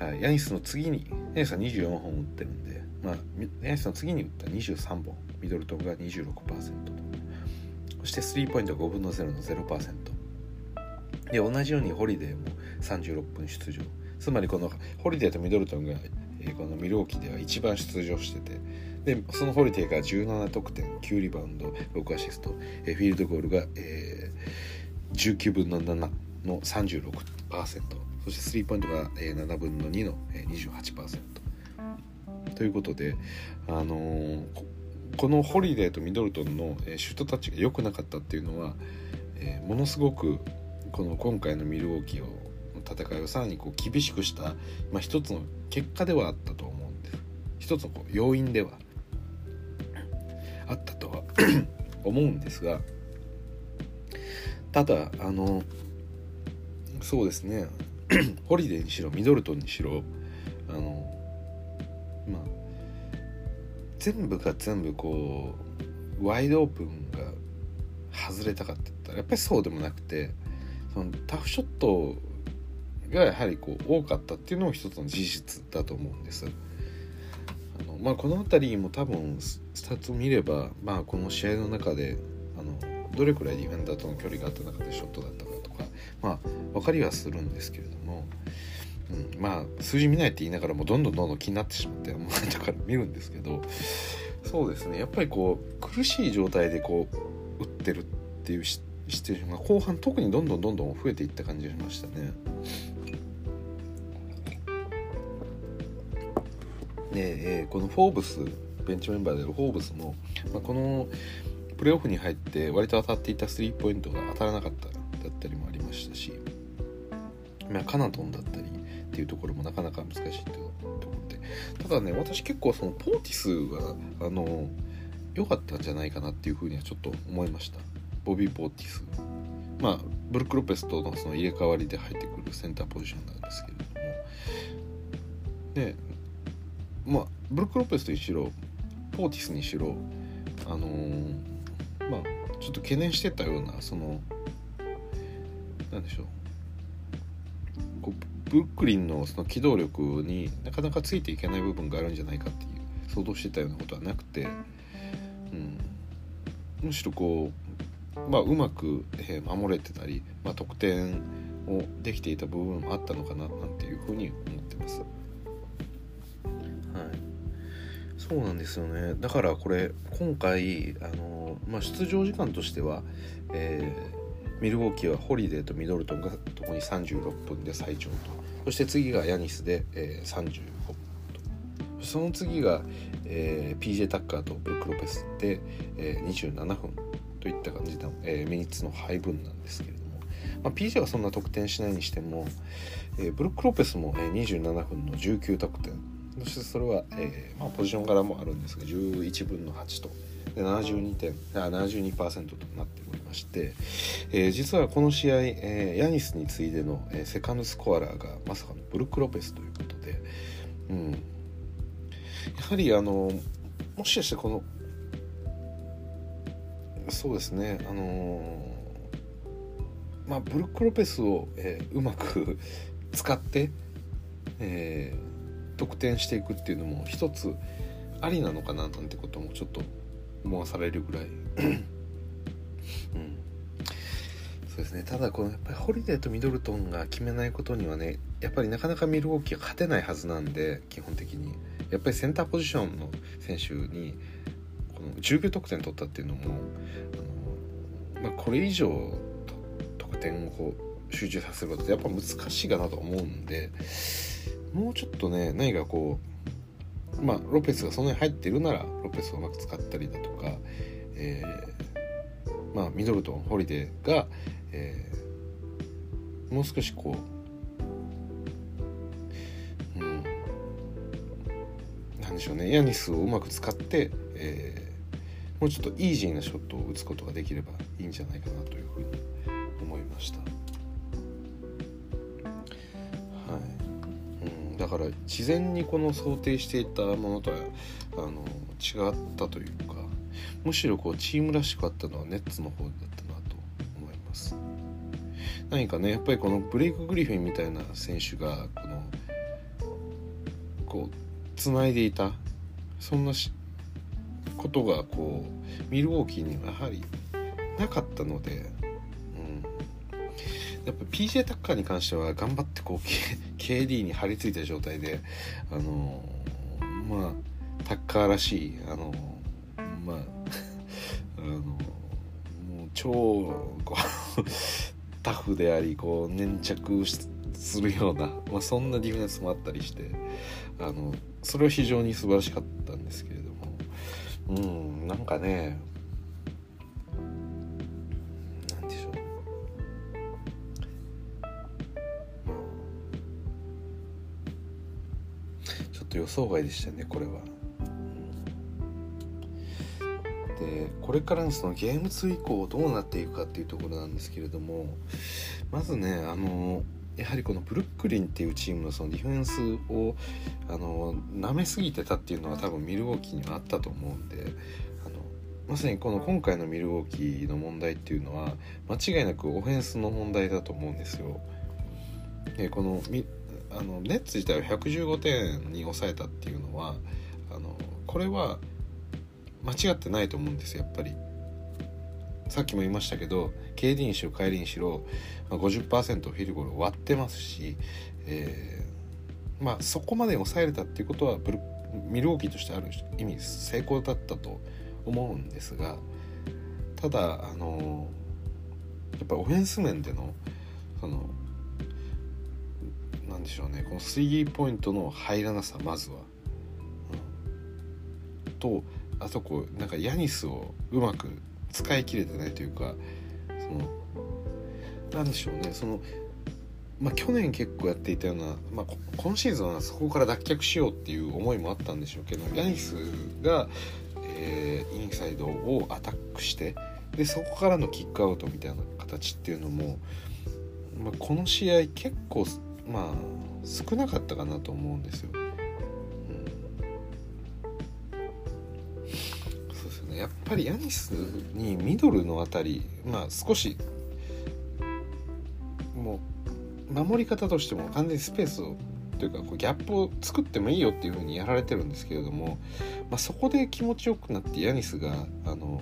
はい、ヤニスの次にヤニスは24本打ってるんで、まあ、ヤニスの次に打った23本ミドルトンが26%と。そしてスリーポイントは5分の0の0%で同じようにホリデーも36分出場。つまりこのホリデーとミドルトンが、えー、このミルウォーキーでは一番出場しててでそのホリデーが17得点9リバウンド6アシスト、えー、フィールドゴールが、えー、19分の7の36%そしてスリーポイントが、えー、7分の2の、えー、28%ということで、あのー、このホリデーとミドルトンの、えー、シュートタッチが良くなかったっていうのは、えー、ものすごくこの今回のミルウォーキーを戦いをさらにこう厳しくした、まあ、一つの結果ではあったと思うんです。一つのこう要因ではあったとは 思うんですがただあのそうですね。ホリデーにしろミドルトンにしろあのまあ全部が全部こうワイドオープンが外れたかって言ったらやっぱりそうでもなくてそのタフショットがやはりこう多かったっていうのも一つの事実だと思うんです。あのまあ、この辺りも多分スタッツ見れば、まあ、この試合の中であのどれくらいディフェンダーとの距離があった中でショットだったかとか、まあ、分かりはするんですけれども、うん、まあ数字見ないって言いながらもどんどんどんどん気になってしまってもうだから見るんですけどそうですねやっぱりこう苦しい状態でこう打ってるっていうシチュエーションが後半特にどんどんどんどん増えていった感じがしましたね。で、えー、このフォーブスベンチメンバーであるフォーブスも、まあ、このプレーオフに入って割と当たっていたスリーポイントが当たらなかっただったりもありましたし、まあ、カナトンだったりっていうところもなかなか難しいというところでただね私結構そのポーティスはあの良かったんじゃないかなっていうふうにはちょっと思いましたボビー・ポーティス。まあブルック・ロペスとのその入れ替わりで入ってくるセンターポジションなんですけれども。でまあブルック・ロペスとしろポーティスにしろあのー、まあちょっと懸念してたようなそのなんでしょう。こうブックリンのその機動力になかなかついていけない部分があるんじゃないかっていう想像してたようなことはなくて、うん、むしろこう、まあ、うまく、え守れてたり、まあ、得点をできていた部分もあったのかななんていうふうに思ってます。はい。そうなんですよね。だからこれ今回あの、まあ、出場時間としては、えー、ミルウォーキーはホリデーとミドルトンがともに36分で最長と。そして次がヤニスで、えー、35分と。その次が、えー、PJ タッカーとブルック・ロペスで、えー、27分。といった感じの、えー、ミニッツの配分なんですけれども、まあ、PJ はそんな得点しないにしても、えー、ブルック・ロペスも、えー、27分の19得点。そしてそれは、えーまあ、ポジション柄もあるんですが11分の8と。で72点あ72%となっておりまして、えー、実はこの試合、えー、ヤニスに次いでの、えー、セカンドスコアラーがまさかのブルック・ロペスということで、うん、やはりあのもしかしてこのそうですね。あのまあブルック・ロペスを、えー、うまく 使って、えー、得点していくっていうのも一つありなのかななんてこともちょっと思わされるぐらい。うん。そうですね。ただこのやっぱりホリデーとミドルトンが決めないことにはねやっぱりなかなかミルウォーキーは勝てないはずなんで基本的に。やっぱりセンターポジションの選手にの19得点取ったっていうのもあの、まあ、これ以上得点をこう集中させることってやっぱ難しいかなと思うんでもうちょっとね何かこうまあロペスがそんなに入ってるならロペスをうまく使ったりだとか、えー、まあミドルトンホリデーが、えー、もう少しこう、でしょうね。ヤニスをうまく使って、えー、もうちょっとイージーなショットを打つことができればいいんじゃないかなというふうに思いました。はい、うん。だから事前にこの想定していたものとはあの違ったというかむしろこうチームらしかったのはネッツの方だったなと思います。何かねやっぱりこのブレイク・グリフィンみたいな選手がこのこうつないでいたそんなしことがこうミルウォーキーにはやはりなかったのでやっぱ PJ タッカーに関しては頑張ってこう KD に張り付いた状態であのまあタッカーらしいあのまあ あのもう超こう タフでありこう粘着するような、まあ、そんなディフェンスもあったりしてあのそれは非常に素晴らしかったんですけれどうんなんかねなんでしょうちょっと予想外でしたねこれは。でこれからのそのゲーム2以降どうなっていくかっていうところなんですけれどもまずねあのやはりこのブルックリンっていうチームのそのディフェンスをあの舐めすぎてたっていうのは多分ミルウォーキーにはあったと思うんであのまさにこの今回のミルウォーキーの問題っていうのは間違いなくオフェンスの問題だと思うんですよ。でこのあのネッツ自体を115点に抑えたっていうのはあのこれは間違ってないと思うんですやっぱりさっきも言いましたけど KD にしろ帰りにしろ、50%フィルゴール割ってますし、えー、まあそこまで抑えれたっていうことはブルミルウォーキーとしてある意味成功だったと思うんですがただあのやっぱりオフェンス面でのそのなんでしょうねこのスリーポイントの入らなさまずは、うん、とあそこなんかヤニスをうまく使い切れてないというかそのなんでしょうねそのまあ、去年結構やっていたような、まあ、今シーズンはそこから脱却しようっていう思いもあったんでしょうけどヤニスが、えー、インサイドをアタックしてでそこからのキックアウトみたいな形っていうのも、まあ、この試合結構まあ少なかったかなと思うんですよ。やっぱりヤニスにミドルのあたりまあ少しもう守り方としても完全にスペースをというかこうギャップを作ってもいいよっていう風にやられてるんですけれども、まあ、そこで気持ちよくなってヤニスがあの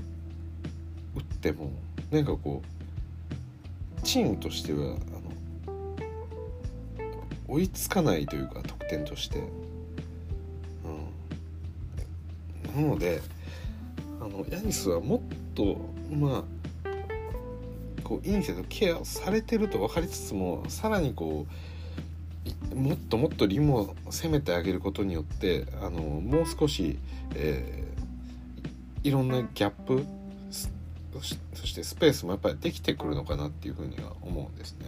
打ってもなんかこうチームとしてはあの追いつかないというか得点として。うん、なのであのヤニスはもっとまあこうインセドケアされてると分かりつつもさらにこうもっともっとリムを攻めてあげることによってあのもう少し、えー、いろんなギャップそしてスペースもやっぱりできてくるのかなっていうふうには思うんですね。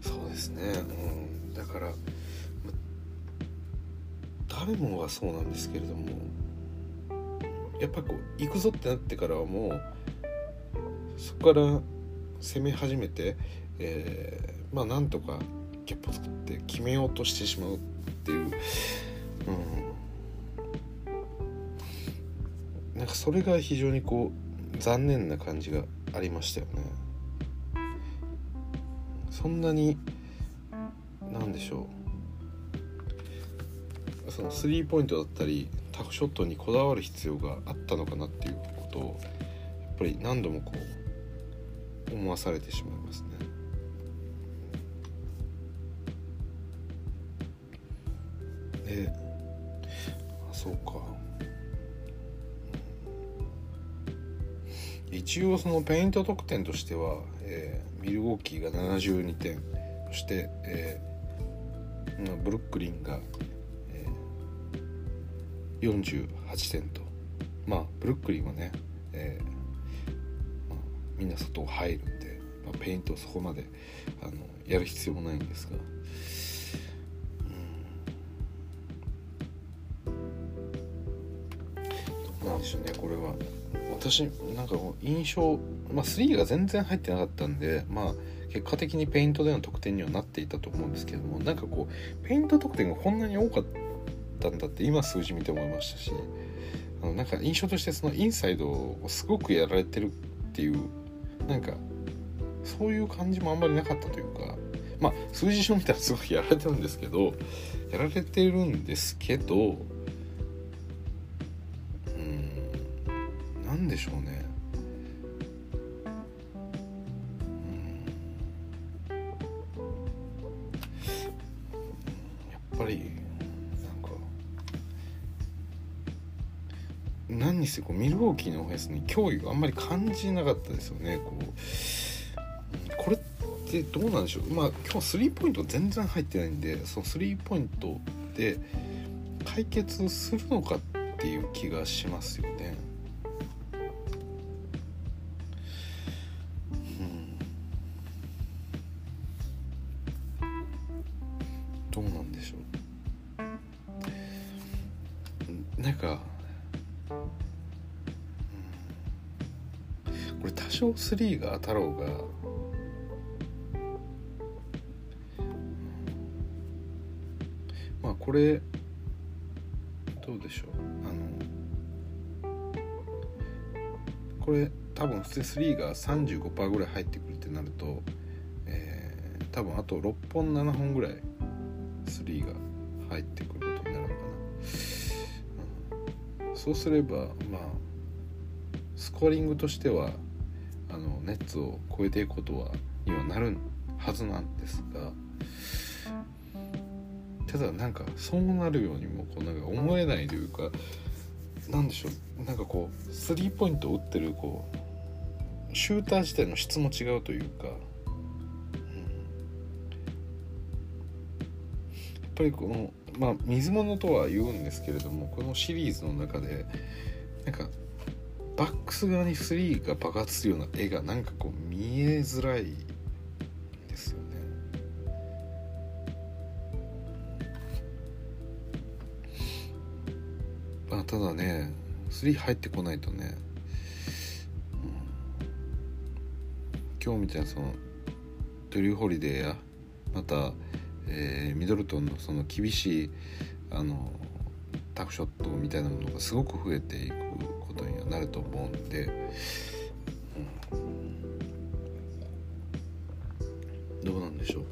そうですね、うん、だから誰もがそうなんですけれどもやっぱこう行くぞってなってからはもうそこから攻め始めて、えー、まあなんとかキャップ作って決めようとしてしまうっていう、うん、なんかそれが非常にこう残念な感じがありましたよね。そんなに何でしょうそのスリーポイントだったりタフショットにこだわる必要があったのかなっていうことをやっぱり何度もこう思わされてしまいますね。であそうか。一応そのペイント得点としては、えー、ミルウォーキーが72点そして、えー、ブルックリンが48点と。まあブルックリンはね、えーまあ、みんな外入るんで、まあ、ペイントそこまであのやる必要もないんですが。うん、なんでしょうねこれは。私なんか印象まあ3が全然入ってなかったんでまあ結果的にペイントでの得点にはなっていたと思うんですけどもなんかこうペイント得点がこんなに多かったったんだって今数字見て思いましたしあのなんか印象としてそのインサイドをすごくやられてるっていうなんかそういう感じもあんまりなかったというかまあ数字上見たらすごくやられてるんですけどやられてるんですけどうん何でしょうね。こうミルウォーキーのオフェンスに脅威をあんまり感じなかったですよねこうこれってどうなんでしょう？まあ今日スリーポイント全然入ってないんでそのスリーポイントで解決するのかっていう気がしますよね。3が太郎がまあこれどうでしょう。あのこれ多分普通3が35%ぐらい入ってくるってなると、えー、多分あと6本7本ぐらい3が入ってくることになるのかな、うん、そうすればまあスコアリングとしてはあのネッツを超えていくことはにはなるはずなんですがただなんかそうなるようにもこうなんか思えないというかなんでしょうなんかこうスリーポイントを打ってるこうシューター自体の質も違うというか、うん、やっぱりこのまあ水物とは言うんですけれどもこのシリーズの中でなんかバックス側にスリーが爆発するような絵がなんかこう見えづらいですよね。あただね3入ってこないとね、うん、今日みたいなそのドリューホリデーやまた、えー、ミドルトンのその厳しいあのタフショットみたいなものがすごく増えていく。なると思うんで、うん、どうなんでしょう。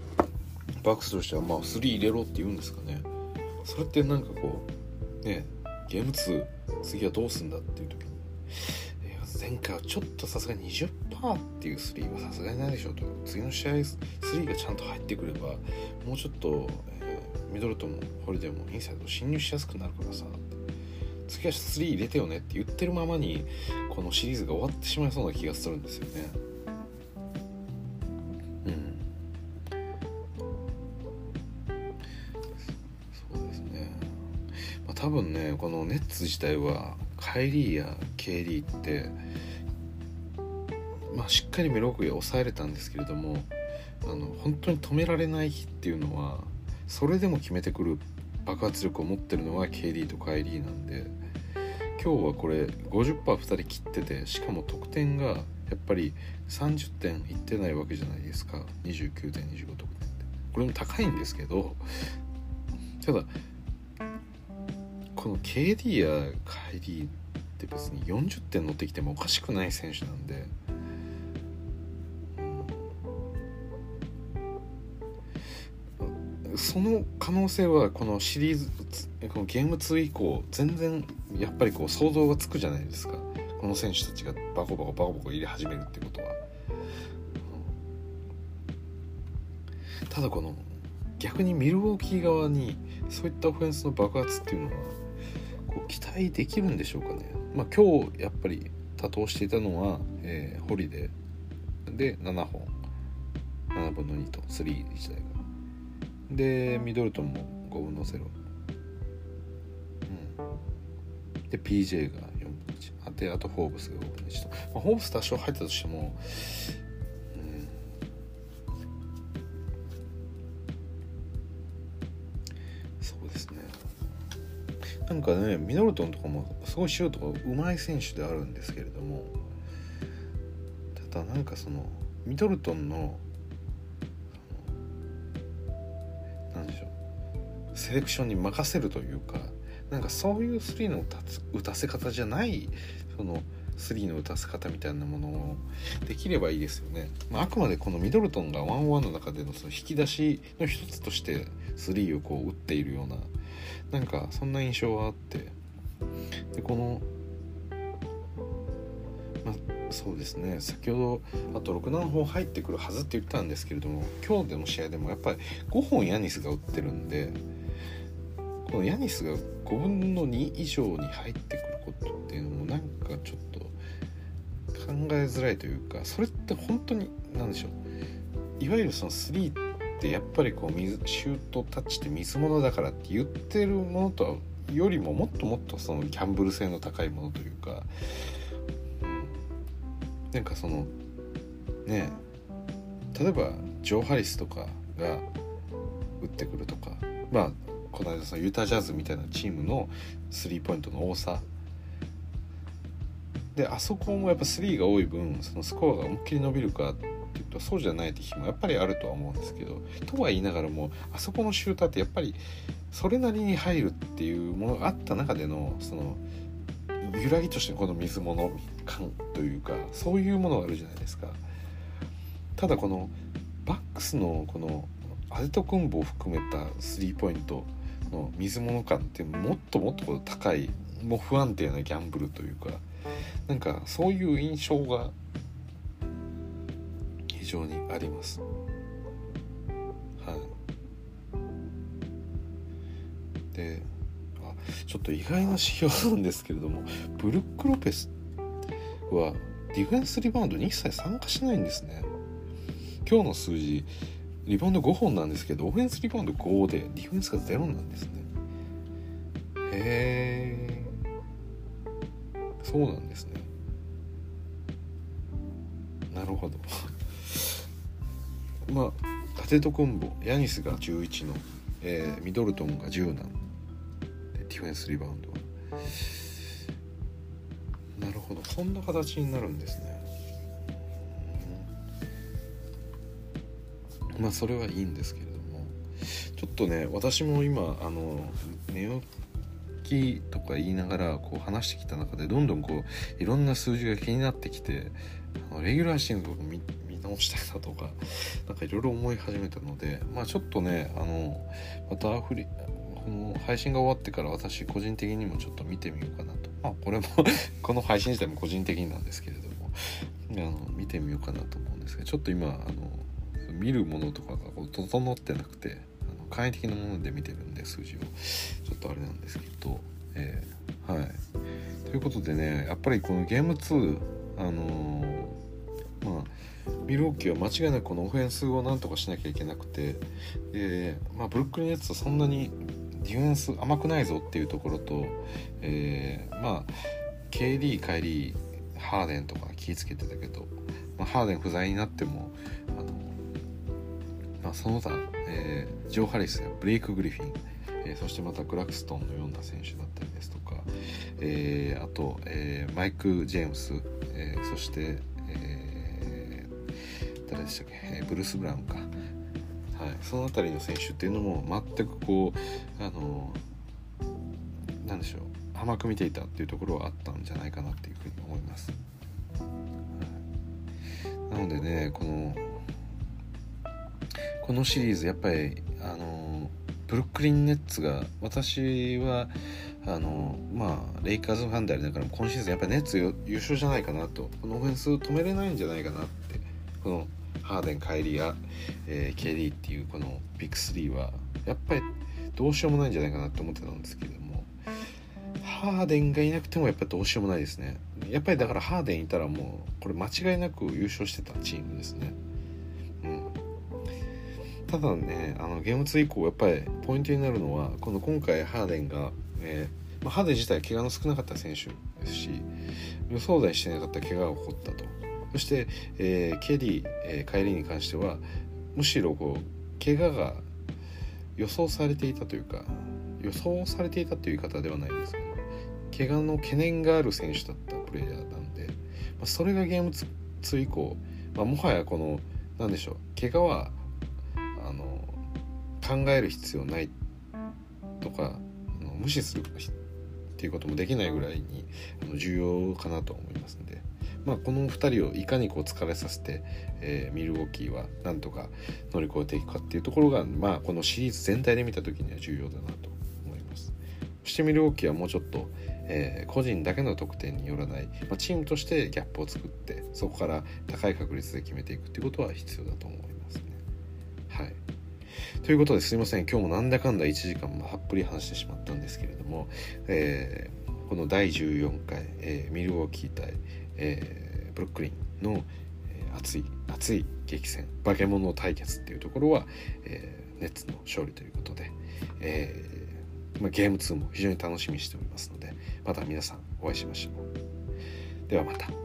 バックスとしてはまあ3入れろって言うんですかね。それってなんかこうねゲーム2次はどうすんだっていう時に、えー、前回はちょっとさすがに20%っていう3はさすがにないでしょうと。次の試合3がちゃんと入ってくればもうちょっと、えー、ミドルトンもホリデーもインサイド侵入しやすくなるからさ。次は3入れてよねって言ってるままにこのシリーズが終わってしまいそうな気がするんですよね。うん。多分ねこのネッツ自体はカイリーや KD ってまあしっかりメロクイ抑えれたんですけれどもあの本当に止められない日っていうのはそれでも決めてくる爆発力を持ってるのは KD とカイリーなんで今日はこれ 50%2 人切っててしかも得点がやっぱり30点いってないわけじゃないですか。29点25得点って。これも高いんですけどただこの KD やカイリーって別に40点乗ってきてもおかしくない選手なんで、その可能性はこのシリーズこのゲーム2以降全然やっぱりこう想像がつくじゃないですか。この選手たちがバコバコバコバコ入れ始めるってことは、うん、ただこの逆にミルウォーキー側にそういったオフェンスの爆発っていうのはこう期待できるんでしょうかね。まあ、今日やっぱり多投していたのは、えー、ホリデーで7本。7分の2と3自体がでミドルトンも5分の0、うん、で PJ が4分の1あであとフォーブスが5分の1と、まあ、フォーブス多少入ったとしてもうん、そうですね。なんかねミドルトンとかもすごいシュートがうまい選手であるんですけれどもただなんかそのミドルトンのセレクションに任せるというかなんかそういうスリーの打たせ方じゃないそのスリーの打たせ方みたいなものをできればいいですよね、まあ、あくまでこのミドルトンがワンの中でのその引き出しの一つとしてスリーをこう打っているようななんかそんな印象はあって。でこのまあそうですね。先ほどあと67本入ってくるはずって言ったんですけれども今日での試合でもやっぱり5本ヤニスが打ってるんでこのヤニスが5分の2以上に入ってくることっていうのもなんかちょっと考えづらいというかそれって本当に何でしょう？いわゆるその3ってやっぱりこう水シュートタッチって水物だからって言ってるものとはよりももっともっとそのギャンブル性の高いものというか、なんかそのね例えばジョー・ハリスとかが打ってくるとかまあこの間そのユタジャズみたいなチームのスリーポイントの多さ。であそこもやっぱ3が多い分そのスコアが思いっきり伸びるかっていうとそうじゃないって日もやっぱりあるとは思うんですけどとは言いながらもあそこのシューターってやっぱりそれなりに入るっていうものがあった中でのその揺らぎとしてこの水物感というかそういうものがあるじゃないですか。ただこのバックスのこのアデトクンボを含めたスリーポイントの水物感ってもっともっと高いもう不安定なギャンブルというかなんかそういう印象が非常にあります。はい。であちょっと意外な指標なんですけれどもブルック・ロペスはディフェンスリバウンドに一切参加しないんですね。今日の数字リバウンド5本なんですけどオフェンスリバウンド5でディフェンスが0なんですね。へえそうなんですね。なるほど。まあタテトコンボヤニスが11の、えー、ミドルトンが10なんディフェンスリバウンドなるほど。そんな形になるんですね、まあそれはいいんですけれどもちょっとね私も今あの寝起きとか言いながらこう話してきた中でどんどんこういろんな数字が気になってきてあのレギュラーシングを見直したいなとかなんかいろいろ思い始めたのでまあちょっとねあのまたフリこの配信が終わってから私個人的にもちょっと見てみようかなと。まあこれも この配信自体も個人的になんですけれどもあの見てみようかなと思うんですけどちょっと今あの見るものとかがこう整ってなくてあの簡易的なもので見てるんで数字を。ちょっとあれなんですけど、えー、はい。ということでねやっぱりこのゲーム2あのー、まあミルウォッキーは間違いなくこのオフェンスをなんとかしなきゃいけなくてで、まあ、ブルックリン・ネッツはそんなにディフェンス甘くないぞっていうところと、えー、まあ KD 帰りハーデンとか気ぃつけてたけど、まあ、ハーデン不在になっても、まあ、その他、えー、ジョー・ハリスやブレイク・グリフィン、えー、そしてまたクラクストンのような選手だったりですとか、えー、あと、えー、マイク・ジェームス、えー、そして、えー、誰でしたっけ、えー、ブルース・ブラウンか、はい、その辺りの選手っていうのも全くこうあのなんでしょう甘く見ていたっていうところはあったんじゃないかなっていうふうに思います。なのでねこのこのシリーズやっぱりあのブルックリン・ネッツが私はあのまあレイカーズファンでありながら今シーズンやっぱりネッツ優勝じゃないかなとこのオフェンス止めれないんじゃないかなってこのハーデン、カイリや、えー、KD っていうこのビッグ3はやっぱりどうしようもないんじゃないかなと思ってたんですけどもハーデンがいなくてもやっぱりどうしようもないですね。やっぱりだからハーデンいたらもうこれ間違いなく優勝してたチームですね。ただねあのゲーム2以降やっぱりポイントになるのはこの今回ハーデンが、えーまあ、ハーデン自体怪我の少なかった選手ですし予想外してなかった怪我が起こったと。そして、えー、KD、えー、帰りに関してはむしろこう怪我が予想されていたというか予想されていたという言い方ではないですけど怪我の懸念がある選手だったプレイヤーなんで、まあ、それがゲーム2以降、まあ、もはやこの何でしょう怪我は考える必要ないとか無視するっていうこともできないぐらいに重要かなと思いますので。まあ、この2人をいかにこう疲れさせて、えー、ミルウォーキーはなんとか乗り越えていくかっていうところが、まあ、このシリーズ全体で見た時には重要だなと思いますそしてミルウォーキーはもうちょっと、えー、個人だけの得点によらない、まあ、チームとしてギャップを作ってそこから高い確率で決めていくっていうことは必要だと思いますねはいということですいません今日もなんだかんだ1時間もたっぷり話してしまったんですけれども、えーこの第14回、えー、ミルウォーキー対、えー、ブロックリンの、えー、熱い熱い激戦化け物対決っていうところは、えー、ネッツの勝利ということで、えーまあ、ゲーム2も非常に楽しみにしておりますのでまた皆さんお会いしましょう。ではまた。